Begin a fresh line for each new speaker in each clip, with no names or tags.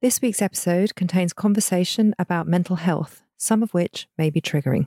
This week's episode contains conversation about mental health, some of which may be triggering.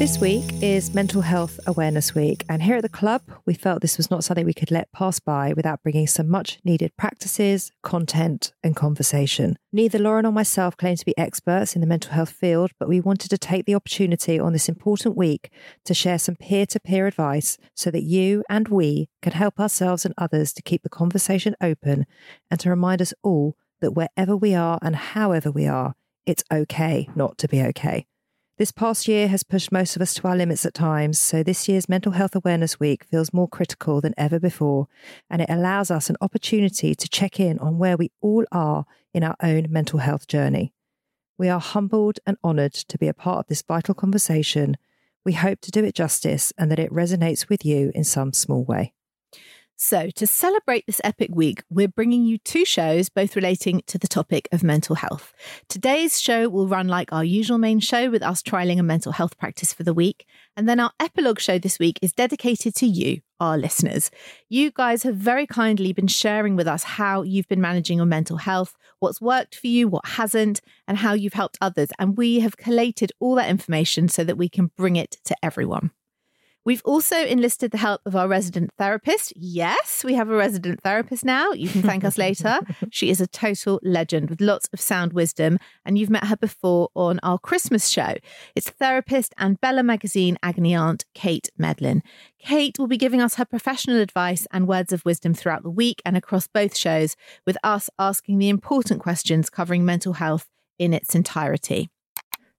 This week is Mental Health Awareness Week, and here at the club, we felt this was not something we could let pass by without bringing some much needed practices, content, and conversation. Neither Lauren or myself claim to be experts in the mental health field, but we wanted to take the opportunity on this important week to share some peer to peer advice so that you and we can help ourselves and others to keep the conversation open and to remind us all that wherever we are and however we are, it's okay not to be okay. This past year has pushed most of us to our limits at times, so this year's Mental Health Awareness Week feels more critical than ever before, and it allows us an opportunity to check in on where we all are in our own mental health journey. We are humbled and honoured to be a part of this vital conversation. We hope to do it justice and that it resonates with you in some small way.
So, to celebrate this epic week, we're bringing you two shows, both relating to the topic of mental health. Today's show will run like our usual main show, with us trialing a mental health practice for the week. And then our epilogue show this week is dedicated to you, our listeners. You guys have very kindly been sharing with us how you've been managing your mental health, what's worked for you, what hasn't, and how you've helped others. And we have collated all that information so that we can bring it to everyone. We've also enlisted the help of our resident therapist. Yes, we have a resident therapist now. You can thank us later. She is a total legend with lots of sound wisdom, and you've met her before on our Christmas show. It's therapist and Bella Magazine agony aunt, Kate Medlin. Kate will be giving us her professional advice and words of wisdom throughout the week and across both shows, with us asking the important questions covering mental health in its entirety.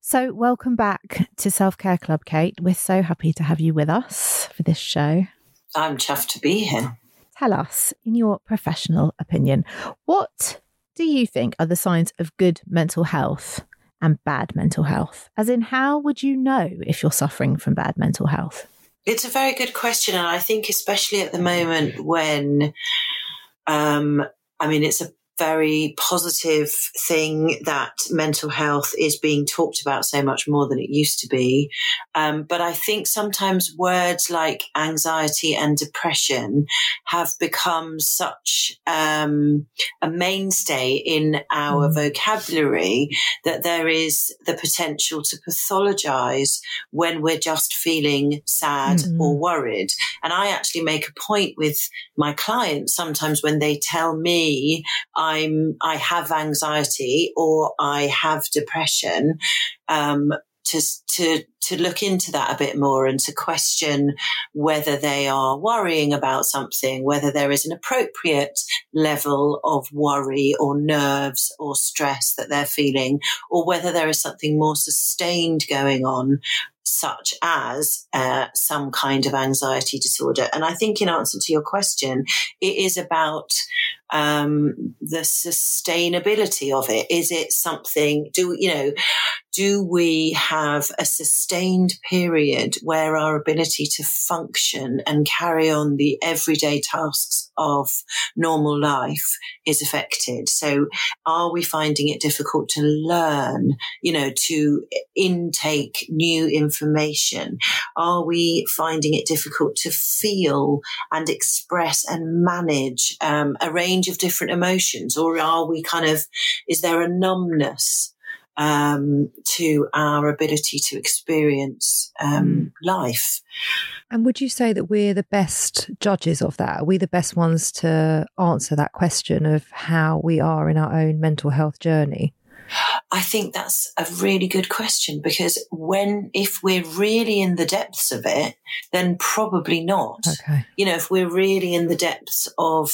So, welcome back to Self Care Club, Kate. We're so happy to have you with us for this show.
I'm chuffed to be here.
Tell us, in your professional opinion, what do you think are the signs of good mental health and bad mental health? As in, how would you know if you're suffering from bad mental health?
It's a very good question. And I think, especially at the moment when, um, I mean, it's a very positive thing that mental health is being talked about so much more than it used to be. Um, but I think sometimes words like anxiety and depression have become such um, a mainstay in our mm. vocabulary that there is the potential to pathologize when we're just feeling sad mm. or worried. And I actually make a point with my clients sometimes when they tell me, I'm, I have anxiety or I have depression, um, to, to, to look into that a bit more and to question whether they are worrying about something, whether there is an appropriate level of worry or nerves or stress that they're feeling, or whether there is something more sustained going on such as uh, some kind of anxiety disorder. And I think, in answer to your question, it is about um, the sustainability of it. Is it something? Do you know? Do we have a sustained period where our ability to function and carry on the everyday tasks of normal life is affected? So, are we finding it difficult to learn? You know, to intake new information? Are we finding it difficult to feel and express and manage um, a range of different emotions? Or are we kind of, is there a numbness? Um, to our ability to experience um, mm. life.
And would you say that we're the best judges of that? Are we the best ones to answer that question of how we are in our own mental health journey?
I think that's a really good question because when, if we're really in the depths of it, then probably not.
Okay.
You know, if we're really in the depths of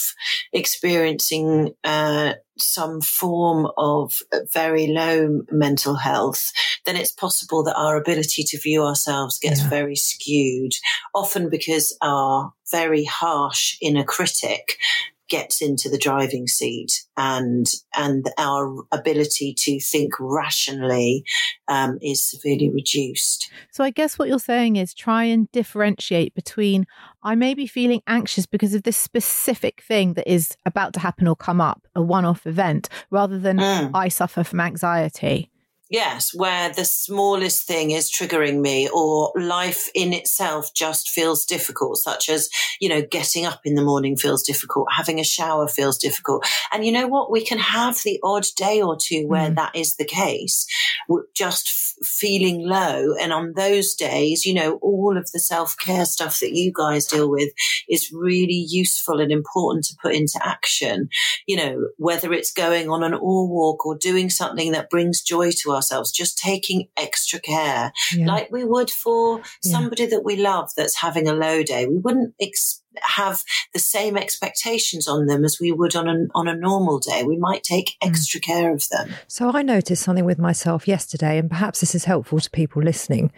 experiencing, uh, some form of very low mental health, then it's possible that our ability to view ourselves gets yeah. very skewed, often because our very harsh inner critic gets into the driving seat and and our ability to think rationally um, is severely reduced.
So I guess what you're saying is try and differentiate between I may be feeling anxious because of this specific thing that is about to happen or come up, a one-off event, rather than mm. I suffer from anxiety.
Yes, where the smallest thing is triggering me or life in itself just feels difficult, such as, you know, getting up in the morning feels difficult, having a shower feels difficult. And you know what? We can have the odd day or two where mm. that is the case, just f- feeling low. And on those days, you know, all of the self care stuff that you guys deal with is really useful and important to put into action. You know, whether it's going on an all walk or doing something that brings joy to us ourselves, just taking extra care, yeah. like we would for yeah. somebody that we love that's having a low day. We wouldn't ex- have the same expectations on them as we would on a, on a normal day. We might take hmm. extra mm. care of them.
So I noticed something with myself yesterday, and perhaps this is helpful to people listening.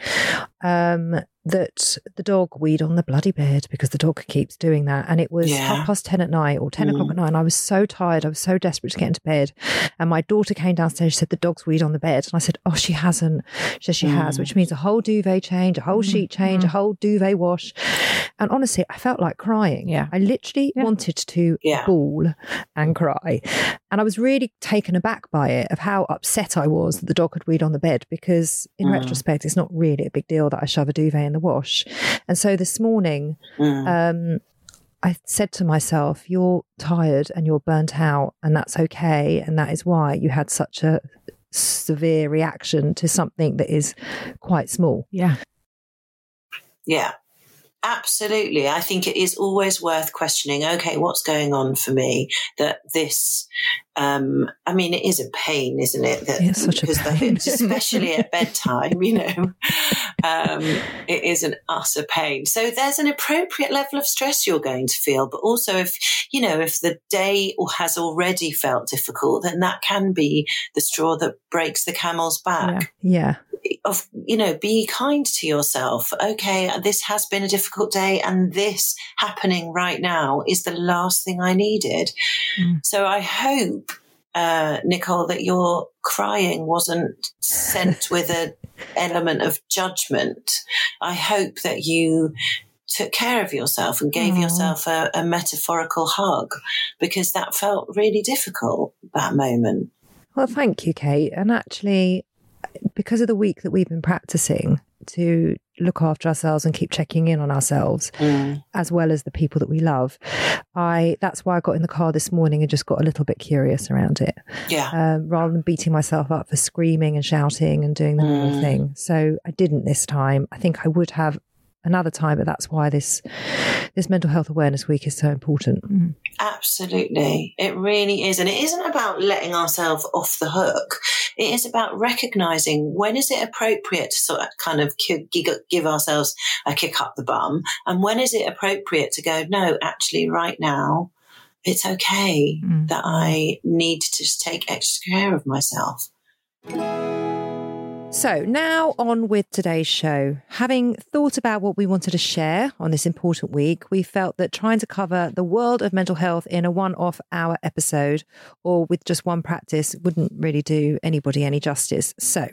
Um, that the dog weed on the bloody bed because the dog keeps doing that. And it was yeah. half past 10 at night or 10 mm. o'clock at night. And I was so tired. I was so desperate to get into bed. And my daughter came downstairs. She said, The dog's weed on the bed. And I said, Oh, she hasn't. She says she mm. has, which means a whole duvet change, a whole mm. sheet change, a mm. whole duvet wash. And honestly, I felt like crying.
Yeah.
I literally yeah. wanted to yeah. bawl and cry. And I was really taken aback by it of how upset I was that the dog had weed on the bed because in mm. retrospect, it's not really a big deal that I shove a duvet in the wash. And so this morning, mm. um, I said to myself, You're tired and you're burnt out, and that's okay. And that is why you had such a severe reaction to something that is quite small.
Yeah.
Yeah. Absolutely. I think it is always worth questioning, okay, what's going on for me that this, um, I mean, it is a pain, isn't it?
That, it's such a pain.
Especially at bedtime, you know, um, it is an utter pain. So there's an appropriate level of stress you're going to feel. But also if, you know, if the day has already felt difficult, then that can be the straw that breaks the camel's back.
Yeah. yeah
of you know be kind to yourself okay this has been a difficult day and this happening right now is the last thing i needed mm. so i hope uh, nicole that your crying wasn't sent with an element of judgment i hope that you took care of yourself and gave Aww. yourself a, a metaphorical hug because that felt really difficult that moment
well, thank you, Kate. And actually, because of the week that we've been practicing to look after ourselves and keep checking in on ourselves mm. as well as the people that we love. I that's why i got in the car this morning and just got a little bit curious around it
yeah.
um, rather than beating myself up for screaming and shouting and doing the mm. normal thing. So i didn't this time. I think i would have another time but that's why this this mental health awareness week is so important.
Mm. absolutely. It really is. And it isn't about letting ourselves off the hook it is about recognizing when is it appropriate to sort of kind of give ourselves a kick up the bum and when is it appropriate to go no actually right now it's okay mm. that i need to take extra care of myself
So, now on with today's show. Having thought about what we wanted to share on this important week, we felt that trying to cover the world of mental health in a one off hour episode or with just one practice wouldn't really do anybody any justice. So,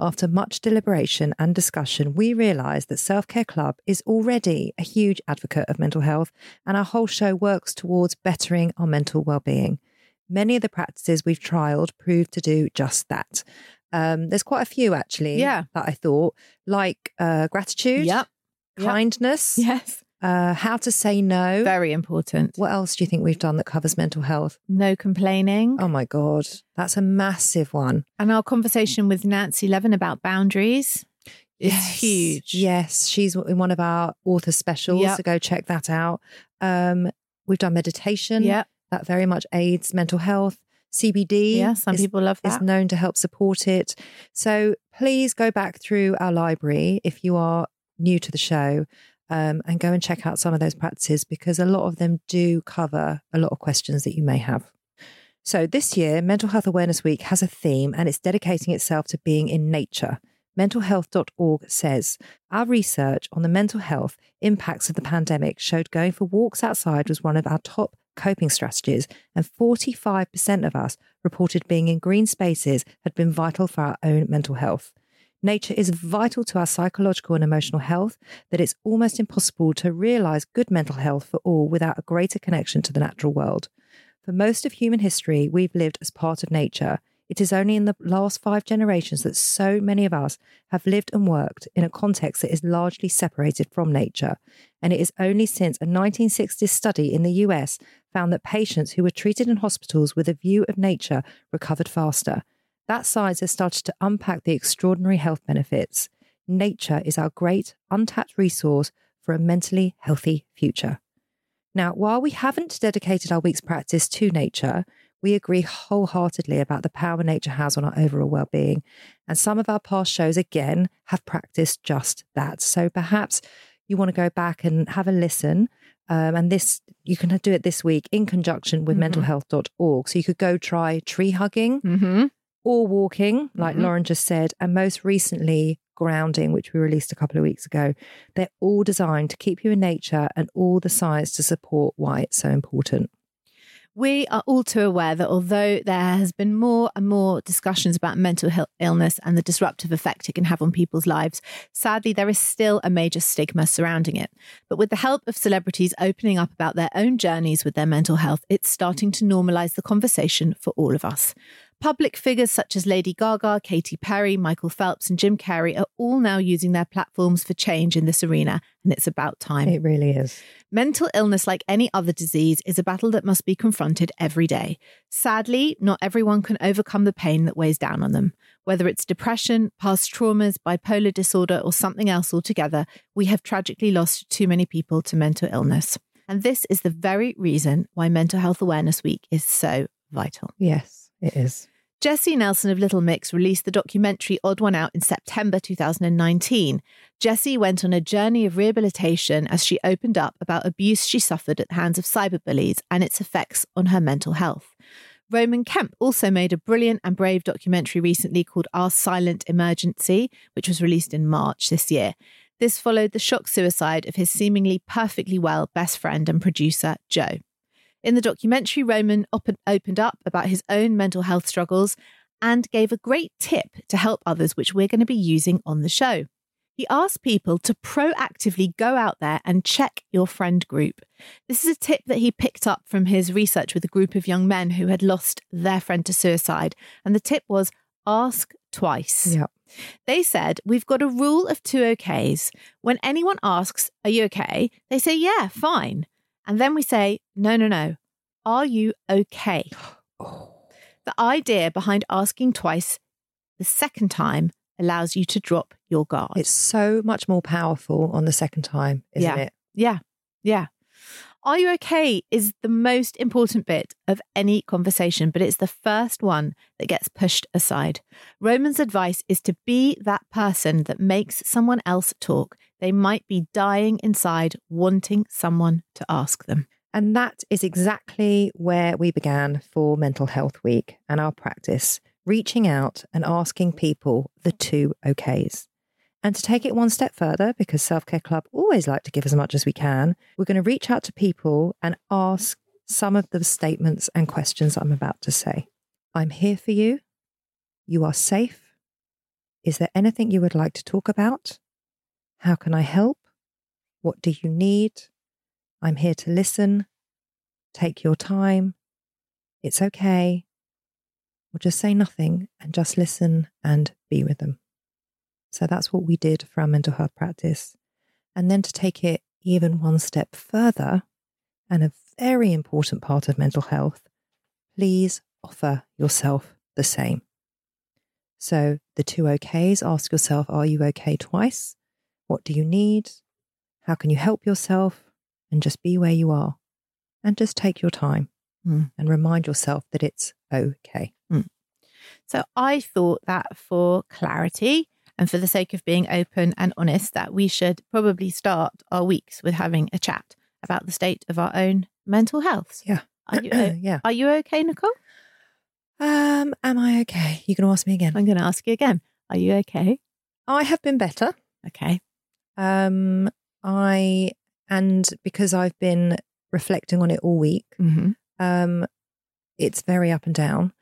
after much deliberation and discussion, we realised that Self Care Club is already a huge advocate of mental health, and our whole show works towards bettering our mental well-being. Many of the practices we've trialed prove to do just that. Um, there's quite a few actually
Yeah.
that I thought, like uh, gratitude,
Yep. Yep.
kindness,
Yes.
uh, how to say no.
Very important.
what else do you think we've done that covers mental health?
No complaining.
Oh my God, that's a massive one.
And our conversation with Nancy Levin about boundaries is
Yes.
huge.
Yes, she's in one of our author specials,
Yep.
so go check that out. Um, we've done meditation.
Yeah.
That very much aids mental health. CBD.
Yeah. Some
is-
people love
is
that.
known to help support it. So please go back through our library if you are new to the show um, and go and check out some of those practices because a lot of them do cover a lot of questions that you may have. So this year, Mental Health Awareness Week has a theme and it's dedicating itself to being in nature. Mentalhealth.org says our research on the mental health impacts of the pandemic showed going for walks outside was one of our top coping strategies, and 45% of us reported being in green spaces had been vital for our own mental health. Nature is vital to our psychological and emotional health, that it's almost impossible to realize good mental health for all without a greater connection to the natural world. For most of human history, we've lived as part of nature. It is only in the last five generations that so many of us have lived and worked in a context that is largely separated from nature. And it is only since a 1960s study in the US found that patients who were treated in hospitals with a view of nature recovered faster. That science has started to unpack the extraordinary health benefits. Nature is our great untapped resource for a mentally healthy future. Now, while we haven't dedicated our week's practice to nature, we agree wholeheartedly about the power nature has on our overall well-being. And some of our past shows, again, have practiced just that. So perhaps you want to go back and have a listen. Um, and this, you can do it this week in conjunction with
Mhm.
mentalhealth.org. So you could go try tree hugging
Mm-hmm.
or walking, like
Mhm.
Lauren just said, and most recently, grounding, which we released a couple of weeks ago. They're all designed to keep you in nature and all the science to support why it's so important.
We are all too aware that although there has been more and more discussions about mental illness and the disruptive effect it can have on people's lives, sadly, there is still a major stigma surrounding it. But with the help of celebrities opening up about their own journeys with their mental health, it's starting to normalize the conversation for all of us. Public figures such as Lady Gaga, Katy Perry, Michael Phelps, and Jim Carrey are all now using their platforms for change in this arena, and it's about time.
It really is.
Mental illness, like any other disease, is a battle that must be confronted every day. Sadly, not everyone can overcome the pain that weighs down on them. Whether it's depression, past traumas, bipolar disorder, or something else altogether, we have tragically lost too many people to mental illness. And this is the very reason why Mental Health Awareness Week is so vital.
Yes, it is.
Jesy Nelson of Little Mix released the documentary Odd One Out in September 2019. Jesy went on a journey of rehabilitation as she opened up about abuse she suffered at the hands of cyberbullies and its effects on her mental health. Roman Kemp also made a brilliant and brave documentary recently called Our Silent Emergency, which was released in March this year. This followed the shock suicide of his seemingly perfectly well best friend and producer, Joe. In the documentary, Roman op- opened up about his own mental health struggles and gave a great tip to help others, which we're going to be using on the show. He asked people to proactively go out there and check your friend group. This is a tip that he picked up from his research with a group of young men who had lost their friend to suicide. And the tip was ask twice.
Yeah.
They said, We've got a rule of two okays. When anyone asks, Are you okay? They say, Yeah, fine. And then we say, No, no, no. Are you okay? The idea behind asking twice the second time allows you to drop your guard.
It's so much more powerful on the second time, isn't
Yeah.
it?
Yeah. Yeah. Are you okay is the most important bit of any conversation, but it's the first one that gets pushed aside. Roman's advice is to be that person that makes someone else talk. They might be dying inside, wanting someone to ask them.
And that is exactly where we began for Mental Health Week and our practice reaching out and asking people the two okays. And to take it one step further, because Self Care Club always like to give as much as we can, we're going to reach out to people and ask some of the statements and questions I'm about to say. I'm here for you. You are safe. Is there anything you would like to talk about? How can I help? What do you need? I'm here to listen. Take your time. It's okay. Or just say nothing and just listen and be with them. So that's what we did for our mental health practice. And then to take it even one step further, and a very important part of mental health, please offer yourself the same. So the two OKs ask yourself, are you okay twice? What do you need? How can you help yourself? And just be where you are. And just take your time
Mm.
and remind yourself that it's okay.
So I thought that for clarity and for the sake of being open and honest, that we should probably start our weeks with having a chat about the state of our own mental health.
Yeah.
Are you,
yeah.
are you okay, Nicole?
Um, am I okay? You're going to ask me again?
I'm going to ask you again. Are you okay?
I have been better.
Okay.
Um, I and because I've been reflecting on it all week,
Mm-hmm.
um, it's very up and down.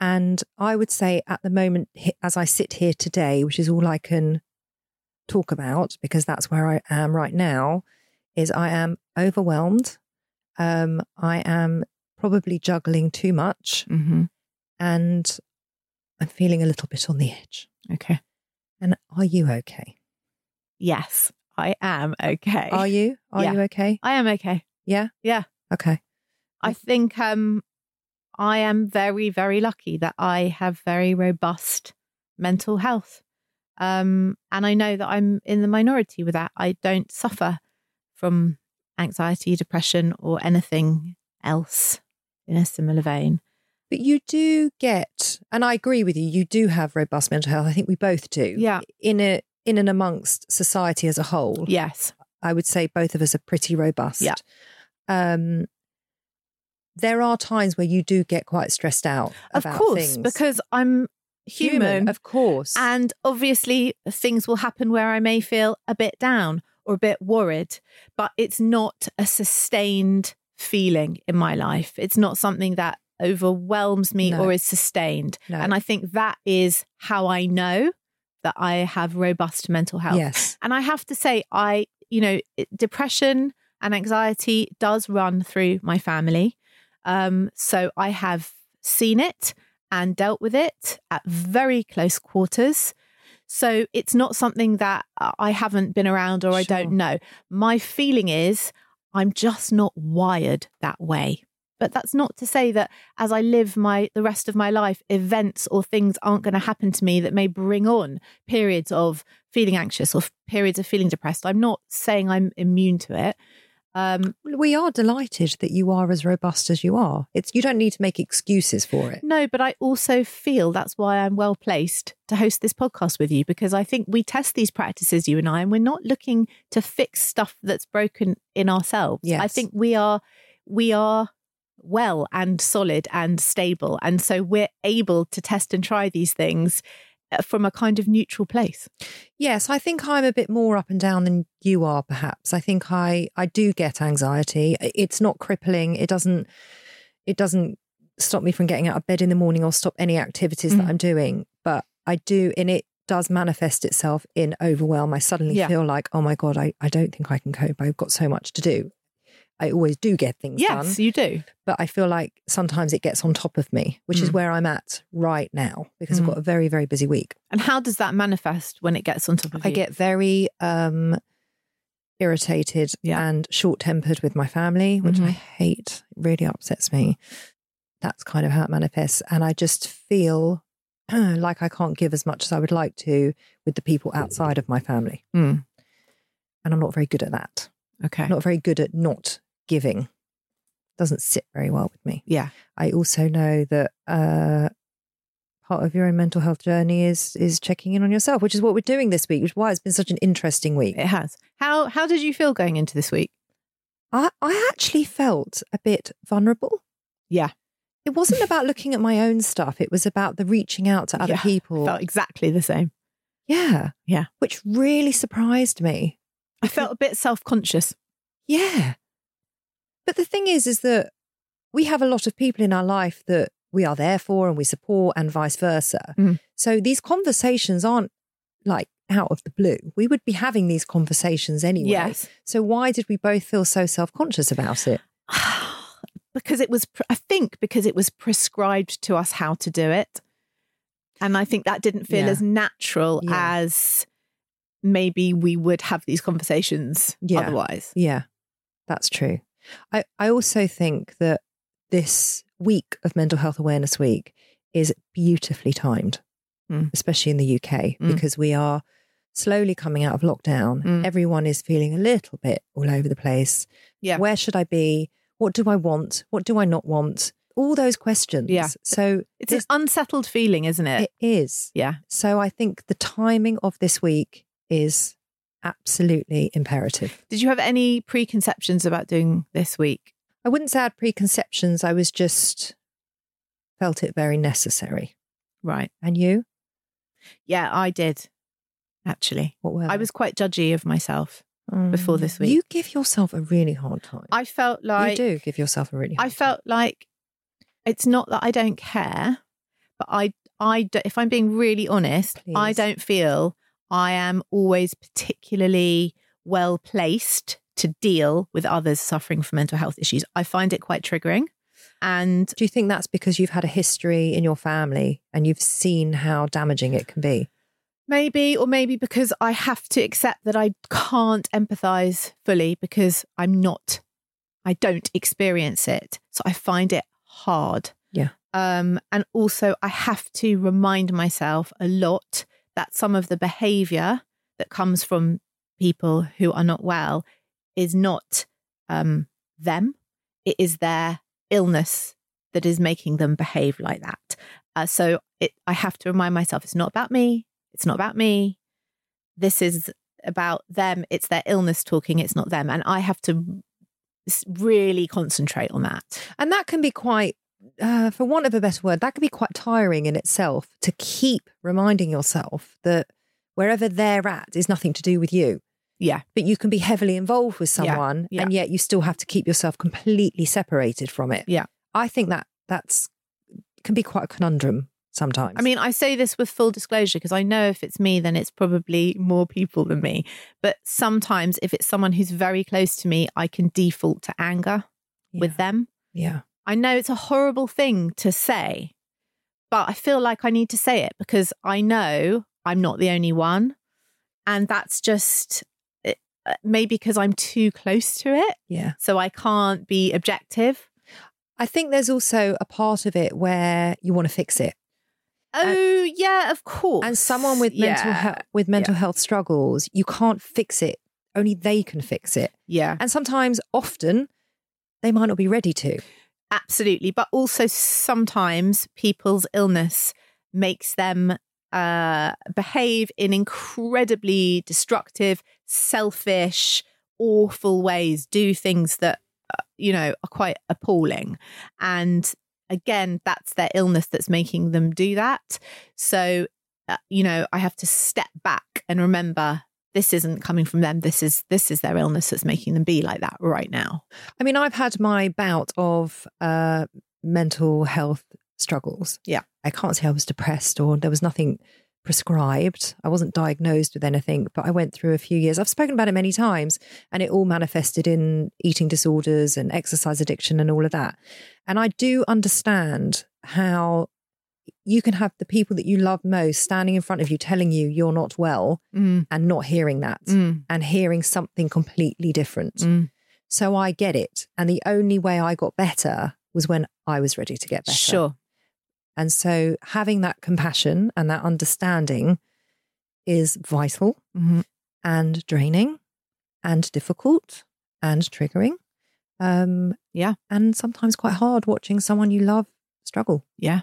And I would say at the moment, as I sit here today, which is all I can talk about because that's where I am right now, is I am overwhelmed. Um, I am probably juggling too much,
Mm-hmm.
and I'm feeling a little bit on the edge.
Okay.
And are you okay?
Yes, I am okay.
Are you? Are
Yeah.
you okay?
I am okay.
Yeah.
Yeah.
Okay.
I think um, I am very, very lucky that I have very robust mental health. Um, and I know that I'm in the minority with that. I don't suffer from anxiety, depression, or anything else in a similar vein.
But you do get, and I agree with you, you do have robust mental health. I think we both do.
Yeah.
In a in and amongst society as a whole,
Yes.
I would say both of us are pretty robust.
Yeah.
Um, there are times where you do get quite stressed out.
Of course,
things.
because I'm human.
of course.
And obviously, things will happen where I may feel a bit down or a bit worried, but it's not a sustained feeling in my life. It's not something that overwhelms me
No.
or is sustained.
No.
And I think that is how I know that I have robust mental health.
yes.
And I have to say, I, you know, depression and anxiety does run through my family. Um, so I have seen it and dealt with it at very close quarters. So it's not something that I haven't been around or I don't know. My feeling is I'm just not wired that way. But that's not to say that as I live my the rest of my life, events or things aren't going to happen to me that may bring on periods of feeling anxious or periods of feeling depressed. I'm not saying I'm immune to it. Um,
We are delighted that you are as robust as you are. It's you don't need to make excuses for it.
no, but I also feel that's why I'm well placed to host this podcast with you because I think we test these practices, you and I, and we're not looking to fix stuff that's broken in ourselves. I think we are we are well and solid and stable, and so we're able to test and try these things uh, from a kind of neutral place.
Yes, I think I'm a bit more up and down than you are, perhaps. I think I, I do get anxiety. It's not crippling. It doesn't it doesn't stop me from getting out of bed in the morning or stop any activities that
Mhm.
I'm doing. But I do and it does manifest itself in overwhelm. I suddenly
Yeah.
feel like, oh my God, I, I don't think I can cope. I've got so much to do. I always do get things done.
Yes, you do.
but I feel like sometimes it gets on top of me, which is
Mm.
where I'm at right now because
Mm.
I've got a very, very busy week.
And how does that manifest when it gets on top of
I
you?
I get very um irritated
Yeah.
and short tempered with my family, which I
Mhm.
hate. It really upsets me. That's kind of how it manifests. And I just feel like I can't give as much as I would like to with the people outside of my family.
Mm.
And I'm not very good at that.
okay.
Not very good at not giving. Doesn't sit very well with me.
yeah.
I also know that uh, part of your own mental health journey is is checking in on yourself, which is what we're doing this week, which is why it's been such an interesting week.
It has. How how did you feel going into this week?
I, I actually felt a bit vulnerable.
Yeah.
it wasn't about looking at my own stuff. It was about the reaching out to other
Yeah,
people.
Felt exactly the same.
yeah.
Yeah.
Which really surprised me.
I felt a bit self conscious.
Yeah. But the thing is, is that we have a lot of people in our life that we are there for and we support and vice versa.
Mm.
So these conversations aren't like out of the blue. We would be having these conversations anyway.
Yes.
So why did we both feel so self conscious about it?
because it was, I think, because it was prescribed to us how to do it. And I think that didn't feel
Yeah.
as natural
Yeah.
as maybe we would have these conversations
Yeah.
otherwise.
Yeah, that's true. I, I also think that this week of Mental Health Awareness Week is beautifully timed,
Mm.
especially in the UK,
Mm.
because we are slowly coming out of lockdown.
Mm.
Everyone is feeling a little bit all over the place.
Yeah.
Where should I be? What do I want? What do I not want? All those questions.
Yeah.
So
It's
this-
an unsettled feeling, isn't it?
it is.
yeah.
So I think the timing of this week is absolutely imperative.
Did you have any preconceptions about doing this week?
I wouldn't say I had preconceptions. I was just felt it very necessary.
Right.
And you?
Yeah, I did. Actually,
What were
I
they?
was quite judgy of myself.
Mm.
before this week.
You give yourself a really hard time.
I felt like
you do give yourself a really hard
I felt like it's not that I don't care, but I, I, do- if I'm being really honest, I don't feel I am always particularly well placed to deal with others suffering from mental health issues. I find it quite triggering. And
Do you think that's because you've had a history in your family and you've seen how damaging it can be?
maybe, or maybe because I have to accept that I can't empathize fully because I'm not, I don't experience it. So I find it hard.
Yeah.
Um, and also, I have to remind myself a lot that some of the behavior that comes from people who are not well is not um, them, it is their illness that is making them behave like that. Uh, so it, I have to remind myself it's not about me. It's not about me. This is about them. It's their illness talking. It's not them. And I have to really concentrate on that.
And that can be quite, uh, for want of a better word, that can be quite tiring in itself to keep reminding yourself that wherever they're at is nothing to do with you.
Yeah.
But you can be heavily involved with someone
yeah.
and yet you still have to keep yourself completely separated from it.
Yeah.
I think that that's can be quite a conundrum sometimes.
I mean, I say this with full disclosure because I know if it's me, then it's probably more people than me. But sometimes if it's someone who's very close to me, I can default to anger with them.
yeah.
I know it's a horrible thing to say, but I feel like I need to say it because I know I'm not the only one. And that's just uh, maybe because I'm too close to it.
Yeah.
So I can't be objective.
I think there's also a part of it where you want to fix it.
Oh, yeah, of course.
And someone with mental
Yeah.
health with mental health struggles, you can't fix it. Only they can fix it.
Yeah,
And sometimes, often, they might not be ready to.
Absolutely. But also sometimes people's illness makes them uh, behave in incredibly destructive, selfish, awful ways, do things that, uh, you know, are quite appalling. And again, that's their illness that's making them do that. So, uh, you know, I have to step back and remember this isn't coming from them. This is this is their illness that's making them be like that right now.
I mean, I've had my bout of uh, mental health struggles.
Yeah.
I can't say I was depressed or there was nothing prescribed. I wasn't diagnosed with anything, but I went through a few years. I've spoken about it many times, and it all manifested in eating disorders and exercise addiction and all of that. And I do understand how you can have the people that you love most standing in front of you telling you you're not well
Mm,
and not hearing that
mm,
and hearing something completely different.
mm.
So I get it. And the only way I got better was when I was ready to get better.
Sure.
And so having that compassion and that understanding is vital
Mhm.
and draining and difficult and triggering. Um,
Yeah.
And sometimes quite hard watching someone you love struggle.
Yeah,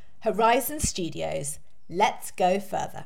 Horizon Studios. Let's go further.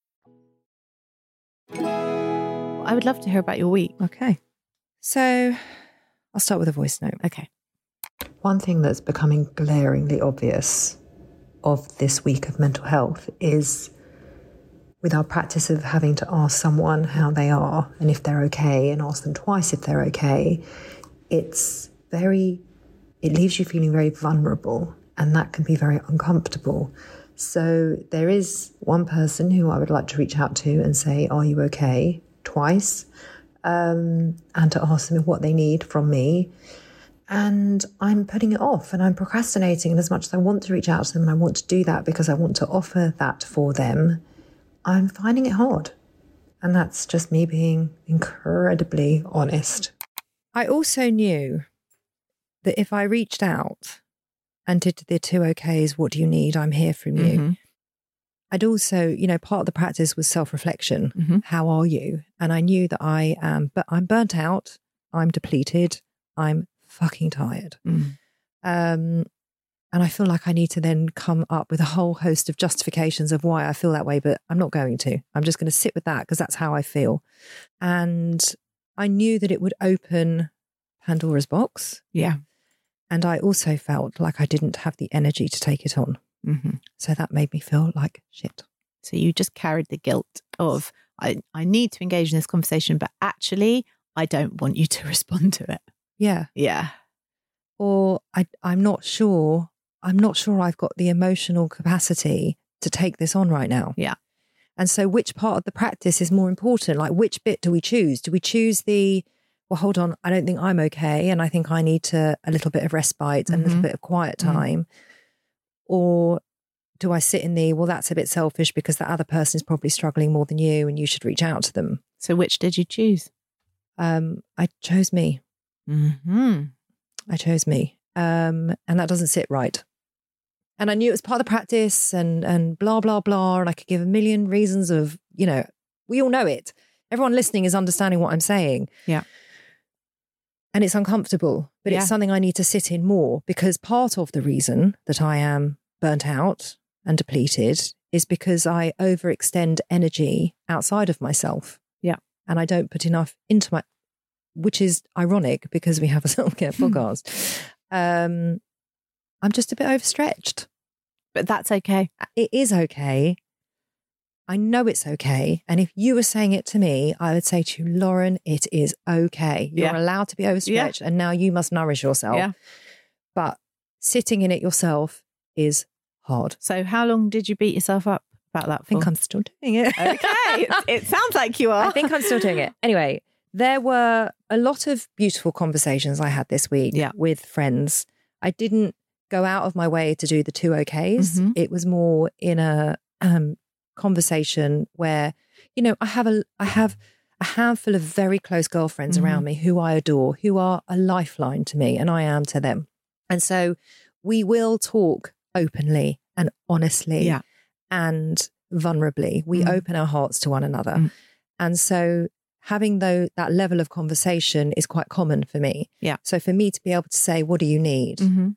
I would love to hear about your week.
Okay. So I'll start with a voice note.
Okay.
One thing that's becoming glaringly obvious of this week of mental health is with our practice of having to ask someone how they are and if they're okay and ask them twice if they're okay, it's very, it leaves you feeling very vulnerable and that can be very uncomfortable. So there is one person who I would like to reach out to and say, Are you okay? twice, um, and to ask them what they need from me. And I'm putting it off and I'm procrastinating. And as much as I want to reach out to them and I want to do that because I want to offer that for them, I'm finding it hard. And that's just me being incredibly honest. I also knew that if I reached out and did the two okays, what do you need? I'm here from you.
Mm-hmm.
I'd also, you know, part of the practice was self reflection.
Mm-hmm.
How are you? And I knew that I am, but I'm burnt out. I'm depleted. I'm fucking tired.
Mm.
Um, and I feel like I need to then come up with a whole host of justifications of why I feel that way, but I'm not going to. I'm just going to sit with that because that's how I feel. And I knew that it would open Pandora's box.
Yeah.
And I also felt like I didn't have the energy to take it on.
Mm-hmm.
So that made me feel like shit.
So you just carried the guilt of, I, I need to engage in this conversation, but actually, I don't want you to respond to it.
Yeah.
Yeah.
Or I, I'm not sure. I'm not sure I've got the emotional capacity to take this on right now.
Yeah.
And so, which part of the practice is more important? Like, which bit do we choose? Do we choose the, well, hold on, I don't think I'm okay. And I think I need to a little bit of respite and a little
Mhm.
bit of quiet
Mhm.
time. Or do I sit in the, well, that's a bit selfish because that other person is probably struggling more than you and you should reach out to them?
So which did you choose?
Um, I chose me.
Mm-hmm.
I chose me. Um, and that doesn't sit right. And I knew it was part of the practice and and blah blah blah. And I could give a million reasons of, you know, we all know it. Everyone listening is understanding what I'm saying.
Yeah.
And it's uncomfortable, but
Yeah.
it's something I need to sit in more because part of the reason that I am burnt out and depleted is because I overextend energy outside of myself.
Yeah.
And I don't put enough into my which is ironic because we have a self care podcast. Um, I'm just a bit overstretched.
But that's okay.
It is okay. I know it's okay. And if you were saying it to me, I would say to you, Lauren, it is okay. You're
Yeah.
allowed to be overstretched and now you must nourish yourself.
Yeah.
But sitting in it yourself is hard.
So, how long did you beat yourself up about that
I think
for?
I'm still doing it.
okay. it, it sounds like you are.
I think I'm still doing it. Anyway, there were a lot of beautiful conversations I had this week
Yeah.
with friends. I didn't go out of my way to do the two OKs.
Mhm.
It was more in a um, conversation where, you know, I have a I have a handful of very close girlfriends
Mhm.
around me who I adore, who are a lifeline to me, and I am to them. And so we will talk openly and honestly
Yeah.
and vulnerably. We
Mm.
open our hearts to one another.
Mm.
And so having though that level of conversation is quite common for me.
Yeah.
So for me to be able to say, what do you need?
Mhm.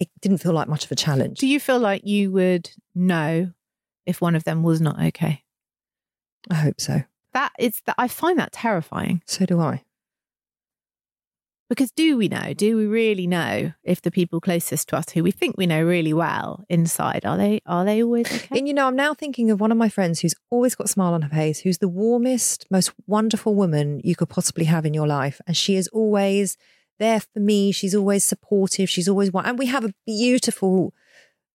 It didn't feel like much of a challenge.
Do you feel like you would know if one of them was not okay?
I hope so.
That it's that I find that terrifying
So do I.
because do we know? Do we really know if the people closest to us, who we think we know really well inside, are they are they always okay?
And you know, I'm now thinking of one of my friends who's always got a smile on her face, who's the warmest, most wonderful woman you could possibly have in your life. And she is always there for me. She's always supportive. She's always one. And we have a beautiful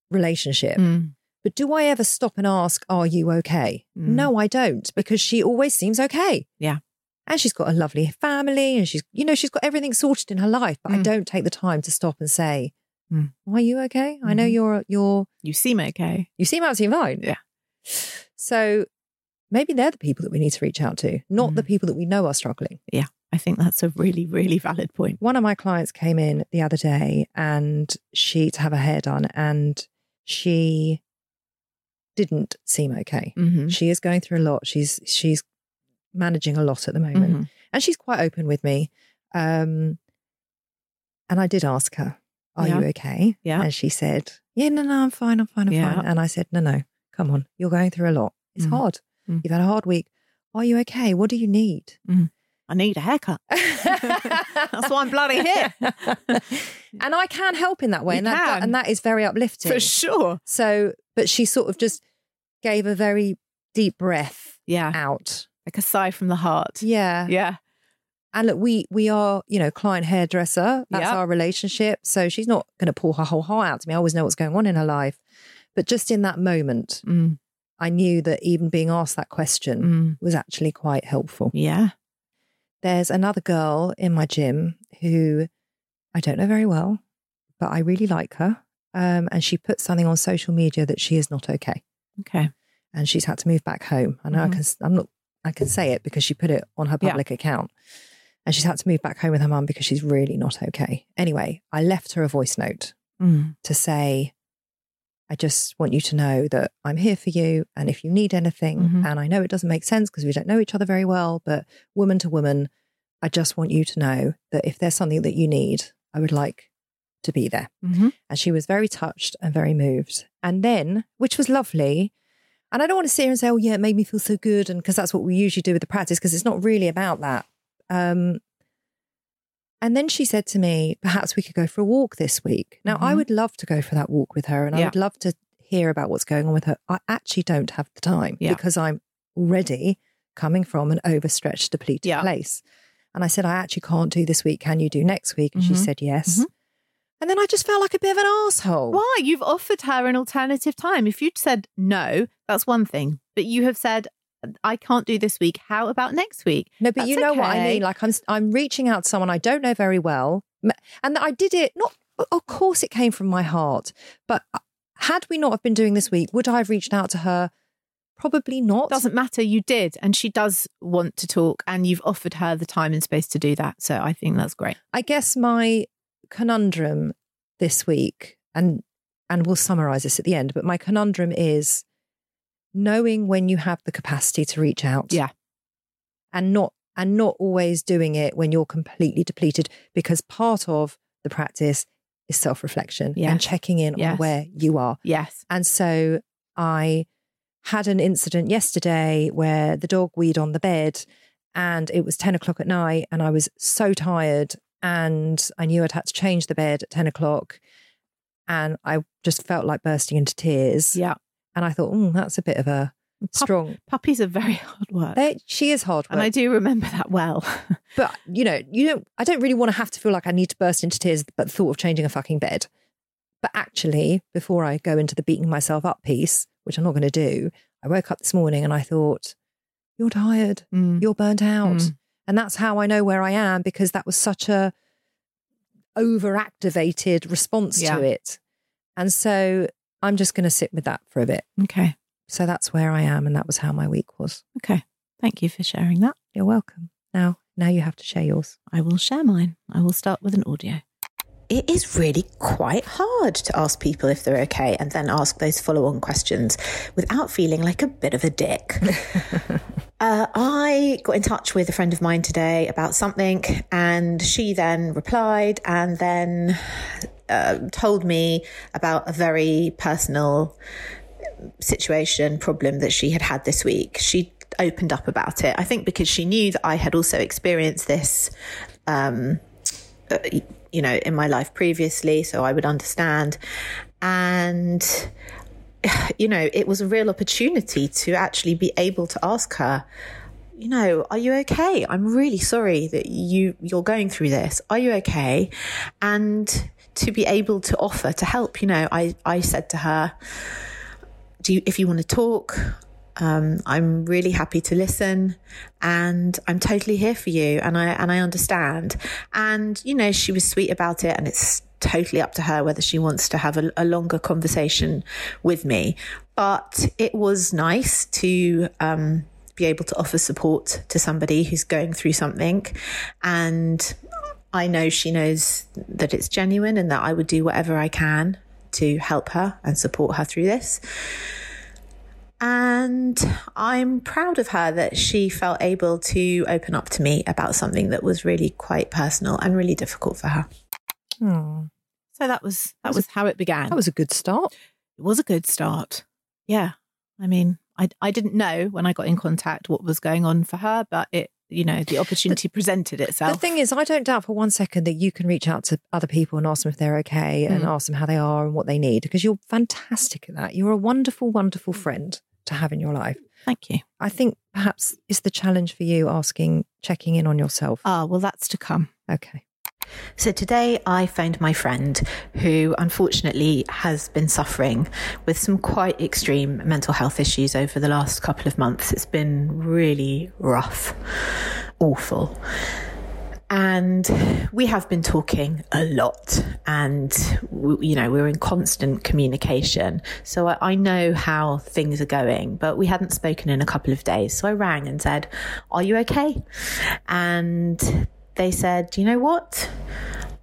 relationship.
Mm.
But do I ever stop and ask, Are you okay?
Mm.
No, I don't, because she always seems okay.
Yeah.
And she's got a lovely family and she's, you know, she's got everything sorted in her life. But I
Mm.
don't take the time to stop and say,
Mm.
Are you okay? I know
Mhm.
you're, you're,
You seem okay.
you seem absolutely fine.
Yeah.
So maybe they're the people that we need to reach out to, not the
Mm.
people that we know are struggling. Yeah.
I think that's a really really valid point.
One of my clients came in the other day and she to have her hair done and she didn't seem okay.
Mm-hmm.
She is going through a lot. She's she's managing a lot at the moment.
Mhm.
And she's quite open with me. Um and I did ask her, Are
Yeah.
you okay?
Yeah.
And she said, Yeah, no, no, I'm fine, I'm fine, I'm
Yeah.
fine. And I said, No, no, come on. You're going through a lot. It's
Mm.
hard.
Mm.
You've had a hard week. Are you okay? What do you need?
I need a haircut. That's why I'm bloody here.
and I can help in that way.
You
and that
can.
and that is very uplifting.
For sure.
So, but she sort of just gave a very deep breath
Yeah.
out.
Like a sigh from the heart.
Yeah.
Yeah.
And look, we we are, you know, client hairdresser. That's
Yep.
our relationship. So she's not going to pour her whole heart out to me. I always know what's going on in her life. But just in that moment,
Mm.
I knew that even being asked that question
Mm.
was actually quite helpful.
Yeah.
There's another girl in my gym who I don't know very well, but I really like her. Um, and she put something on social media that she is not okay,
Okay.
and she's had to move back home. I know I
Mhm.
can. I'm not. I can say it because she put it on her
Yeah.
public account, and she's had to move back home with her mum because she's really not okay. Anyway, I left her a voice note
Mm.
to say, I just want you to know that I'm here for you. And if you need anything,
Mhm.
and I know it doesn't make sense because we don't know each other very well, but woman to woman, I just want you to know that if there's something that you need, I would like to be there.
Mhm.
And she was very touched and very moved. And then, which was lovely, and I don't want to sit here and say, oh, yeah, it made me feel so good. And because that's what we usually do with the practice, because it's not really about that. Um, and then she said to me, perhaps we could go for a walk this week. Now, I
Mhm.
would love to go for that walk with her and I would love to hear about what's going on with her. I actually don't have the time
Yeah.
because I'm already coming from an overstretched, depleted
Yeah.
place. And I said, I actually can't do this week. Can you do next week? And she
Mhm.
said, yes.
Mhm.
And then I just felt like a bit of an asshole.
Why? You've offered her an alternative time. If you'd said no, that's one thing. But you have said, I can't do this week. How about next week?
No, but
That's
you know what I mean. Like I'm, I'm reaching out to someone I don't know very well, and I did it. Not, of course, it came from my heart. But uh, had we not have been doing this week, would I have reached out to her? Probably not.
Doesn't matter. You did. And she does want to talk, and you've offered her the time and space to do that. So I think that's great.
I guess my conundrum this week, and and we'll summarize this at the end. But my conundrum is knowing when you have the capacity to reach out.
Yeah.
and not and not always doing it when you're completely depleted because part of the practice is self-reflection
Yes.
and checking in
Yes.
on where you are
Yes.
and so i had an incident yesterday where the dog weed on the bed and it was 10 o'clock at night and i was so tired and i knew i'd had to change the bed at 10 o'clock and i just felt like bursting into tears
Yeah.
and i thought mm, that's a bit of a
Pup-
strong
Puppies are very hard work.
they, she is hard work
and I do remember that well.
But you know, you don't. I don't really want to have to feel like I need to burst into tears. But the thought of changing a fucking bed. But actually, before I go into the beating myself up piece, which I'm not going to do, I woke up this morning and I thought, you're tired,
Mm.
you're burnt out.
Mm.
And that's how I know where I am because that was such a overactivated response
Yeah.
to it. And so I'm just going to sit with that for a bit.
Okay.
So that's where I am. And that was how my week was.
Okay. Thank you for sharing that.
You're welcome. Now, now you have to share yours.
I will share mine. I will start with an audio.
It is really quite hard to ask people if they're okay and then ask those follow on questions without feeling like a bit of a dick. uh, I got in touch with a friend of mine today about something, and she then replied and then uh, told me about a very personal situation, problem that she had had this week. She opened up about it, I think, because she knew that I had also experienced this. Um, uh, you know, in my life previously, so I would understand. And, you know, it was a real opportunity to actually be able to ask her, you know, are you okay? I'm really sorry that you you're going through this. Are you okay? And to be able to offer to help, you know, I I said to her, do you, if you want to talk, um, I'm really happy to listen and I'm totally here for you and I and I understand. And you know, she was sweet about it and it's totally up to her whether she wants to have a, a longer conversation with me. But it was nice to um, be able to offer support to somebody who's going through something and I know she knows that it's genuine and that I would do whatever I can to help her and support her through this. And I'm proud of her that she felt able to open up to me about something that was really quite personal and really difficult for her.
Oh,
So that was that was how it began.
that was a good start.
it was a good start. Yeah. I mean, I I didn't know when I got in contact what was going on for her, but it you know, the opportunity presented itself.
The thing is, I don't doubt for one second that you can reach out to other people and ask them if they're okay and
Mm.
ask them how they are and what they need because you're fantastic at that. You're a wonderful, wonderful friend to have in your life.
Thank you.
I think perhaps it's the challenge for you asking, checking in on yourself.
Ah, well that's to come.
Okay.
So today I phoned my friend who unfortunately has been suffering with some quite extreme mental health issues over the last couple of months. It's been really rough, awful. And we have been talking a lot and, w- you know, we're in constant communication. So I, I know how things are going, but we hadn't spoken in a couple of days. So I rang and said, Are you okay? And they said, You know what?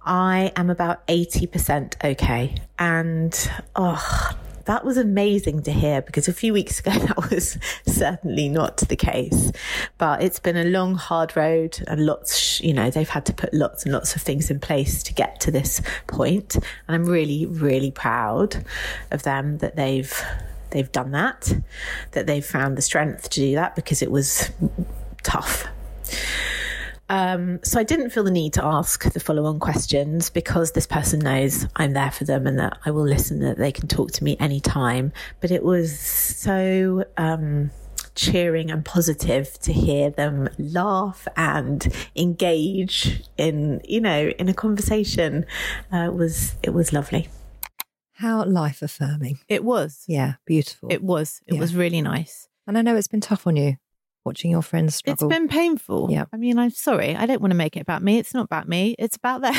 I am about 80% okay. And, oh, that was amazing to hear because a few weeks ago that was certainly not the case. But it's been a long, hard road and lots, you know, they've had to put lots and lots of things in place to get to this point. And I'm really, really proud of them that they've they've done that, that they've found the strength to do that because it was tough. Um, so I didn't feel the need to ask the follow on questions because this person knows I'm there for them and that I will listen, that they can talk to me anytime. But it was so um, cheering and positive to hear them laugh and engage in, you know, in a conversation. Uh, it was it was lovely.
How life affirming.
It was.
Yeah, beautiful.
It was. It
Yeah.
was really nice.
and I know it's been tough on you watching your friends struggle.
It's been painful.
Yeah.
I mean, I'm sorry. I don't want to make it about me. It's not about me. It's about them.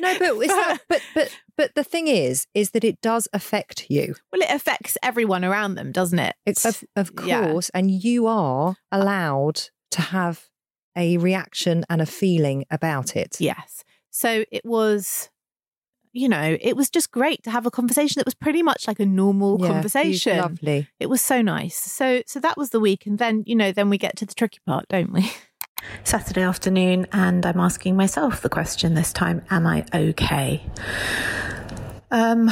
no, but it's not, but but but the thing is, is that it does affect you.
well, it affects everyone around them, doesn't it? It's
Of of
yeah.
course, and you are allowed to have a reaction and a feeling about it.
Yes. So it was, you know, it was just great to have a conversation that was pretty much like a normal
Yeah,
conversation.
Lovely.
It was so nice. So so that was the week, and then you know, then we get to the tricky part, don't we?
Saturday afternoon, and I'm asking myself the question this time Am I okay? Um,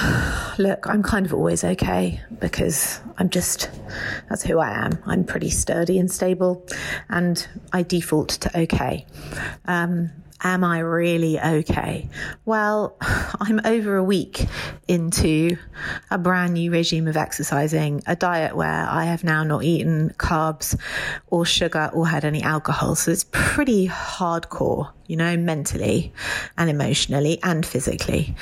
look, I'm kind of always okay because I'm just, that's who I am. I'm pretty sturdy and stable, and I default to okay. Um,
am I really okay? Well, I'm over a week into a brand new regime of exercising, a diet where I have now not eaten carbs or sugar or had any alcohol. So it's pretty hardcore, you know, mentally and emotionally and physically.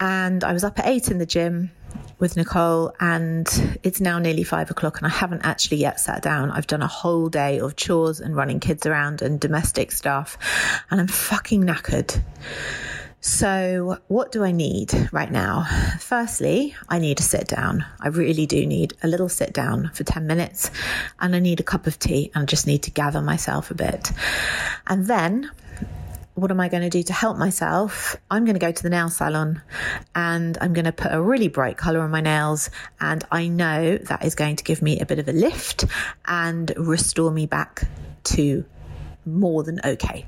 And I was up at eight in the gym with Nicole, and it's now nearly five o'clock, and I haven't actually yet sat down. I've done a whole day of chores and running kids around and domestic stuff, and I'm fucking knackered. So, what do I need right now? Firstly, I need to sit down. I really do need a little sit down for 10 minutes, and I need a cup of tea, and I just need to gather myself a bit. And then what am I going to do to help myself? I'm going to go to the nail salon and I'm going to put a really bright color on my nails. And I know that is going to give me a bit of a lift and restore me back to more than okay.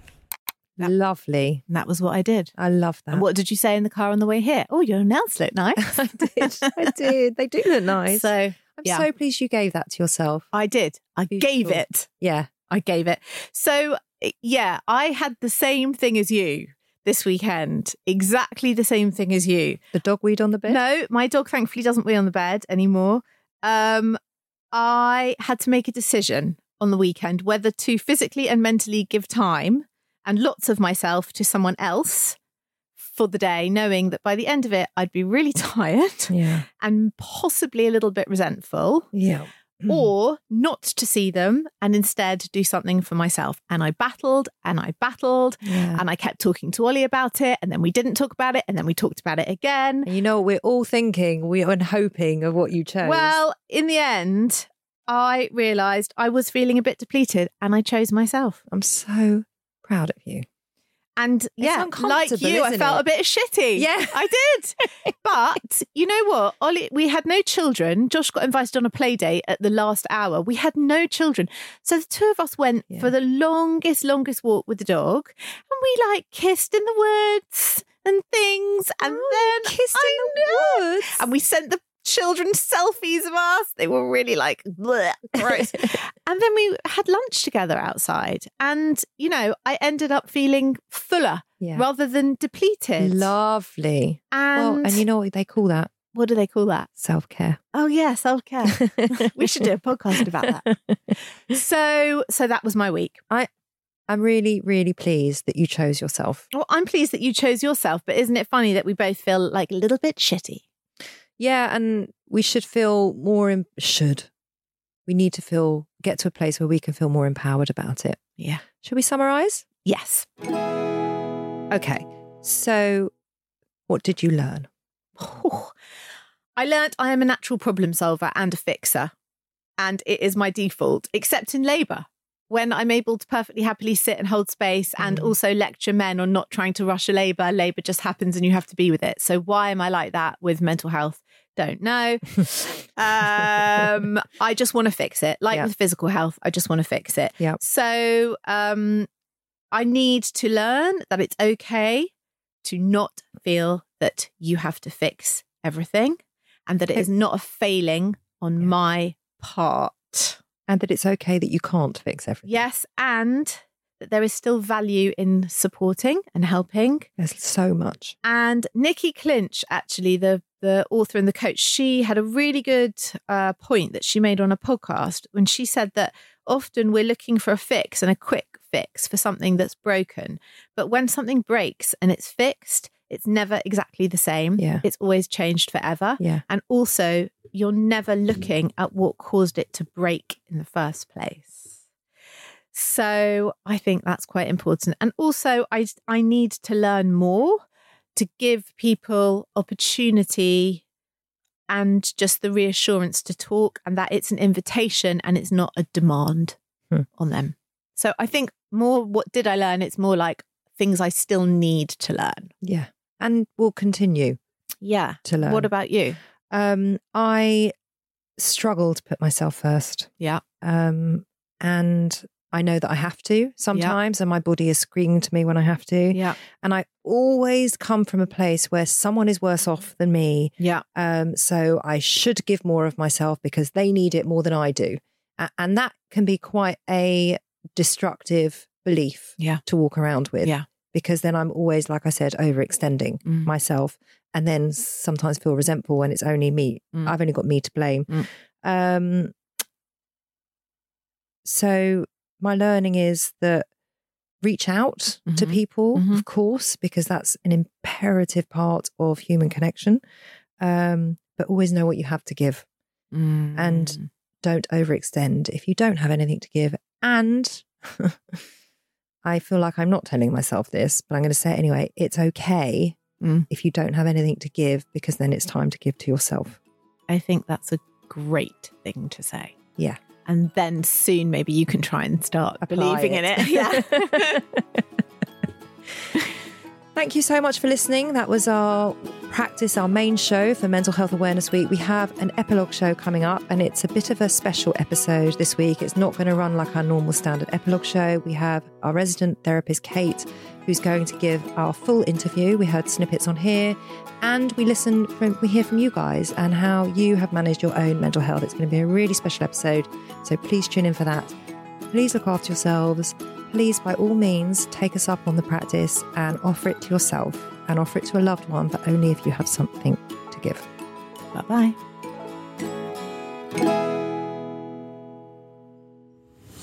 Lovely.
And that was what I did.
I love that.
And what did you say in the car on the way here? Oh, your nails look nice.
I did. I did. They do look nice.
So
I'm
yeah.
so pleased you gave that to yourself.
I did. I
Beautiful.
gave it.
Yeah.
I gave it. So yeah, I had the same thing as you this weekend. Exactly the same thing as you.
The dog weed on the bed?
No, my dog thankfully doesn't wee on the bed anymore. Um, I had to make a decision on the weekend whether to physically and mentally give time and lots of myself to someone else for the day, knowing that by the end of it, I'd be really tired
Yeah.
and possibly a little bit resentful
Yeah. Hmm.
or not to see them and instead do something for myself. And I battled and I battled
Yeah.
and I kept talking to Ollie about it. And then we didn't talk about it. And then we talked about it again.
And you know, we're all thinking, we are hoping of what you chose.
Well, in the end, I realized I was feeling a bit depleted and I chose myself.
I'm so proud of you.
And yeah, like you, I felt
it?
a bit shitty.
Yeah.
I did. but you know what? Ollie, we had no children. Josh got invited on a play date at the last hour. We had no children. So the two of us went
Yeah.
for the longest, longest walk with the dog. And we like kissed in the woods and things. And
Oh,
then
kissed
I
in the
know.
woods.
And we sent the children selfies of us. They were really like bleh, gross. and then we had lunch together outside. And, you know, I ended up feeling fuller
Yeah.
rather than depleted.
Lovely.
and,
well, and you know what they call that?
what do they call that?
Self care.
Oh yeah, self care. we should do a podcast about that. So, so that was my week.
I I'm really, really pleased that you chose yourself.
Well, I'm pleased that you chose yourself, but isn't it funny that we both feel like a little bit shitty?
Yeah, and we should feel more. Em- should we need to feel get to a place where we can feel more empowered about it?
Yeah.
Should we summarize?
Yes.
Okay. So, what did you learn?
I learned I am a natural problem solver and a fixer, and it is my default, except in labour. When I'm able to perfectly happily sit and hold space and
Mm.
also lecture men on not trying to rush a labour, labour just happens and you have to be with it. So, why am I like that with mental health? Don't know. um, I just want to fix it. Like
Yeah.
with physical health, I just want to fix it.
Yeah.
So, um, I need to learn that it's okay to not feel that you have to fix everything and that it is not a failing on
Yeah.
my part.
And that it's okay that you can't fix everything.
Yes, and that there is still value in supporting and helping.
There's so much.
And Nikki Clinch, actually, the the author and the coach, she had a really good uh, point that she made on a podcast when she said that often we're looking for a fix and a quick fix for something that's broken, but when something breaks and it's fixed, it's never exactly the same.
Yeah.
It's always changed forever.
Yeah.
And also, you're never looking at what caused it to break in the first place. So I think that's quite important. And also, I I need to learn more to give people opportunity and just the reassurance to talk, and that it's an invitation and it's not a demand
Hmm.
on them. So I think more. What did I learn? It's more like things I still need to learn.
Yeah. And we'll continue
Yeah.
to learn.
What about you?
Um, I struggle to put myself first.
Yeah.
Um, and I know that I have to sometimes, and my body is screaming to me when I have to.
Yeah.
And I always come from a place where someone is worse off than me.
Yeah.
Um, so I should give more of myself because they need it more than I do. A- and that can be quite a destructive belief
Yeah.
to walk around with.
Yeah.
because then I'm always, like I said, overextending
Mm.
myself and then sometimes feel resentful when it's only me.
Mm.
I've only got me to blame.
Mm.
Um, so my learning is that reach out to
Mhm.
people,
Mhm.
of course, because that's an imperative part of human connection. Um, but always know what you have to give and
Mm.
don't overextend if you don't have anything to give. And I feel like I'm not telling myself this, but I'm going to say it anyway. It's okay
Mm.
if you don't have anything to give because then it's time to give to yourself.
I think that's a great thing to say.
Yeah.
And then soon maybe you can try and start
Apply
believing in
it.
it. Yeah.
Thank you so much for listening. That was our practice, our main show for Mental Health Awareness Week. We have an epilogue show coming up, and it's a bit of a special episode this week. It's not going to run like our normal standard epilogue show. We have our resident therapist, Kate, who's going to give our full interview. We heard snippets on here, and we listen from, we hear from you guys and how you have managed your own mental health. It's going to be a really special episode. So please tune in for that. Please look after yourselves. Please, by all means, take us up on the practice and offer it to yourself and offer it to a loved one, but only if you have something to give.
bye bye.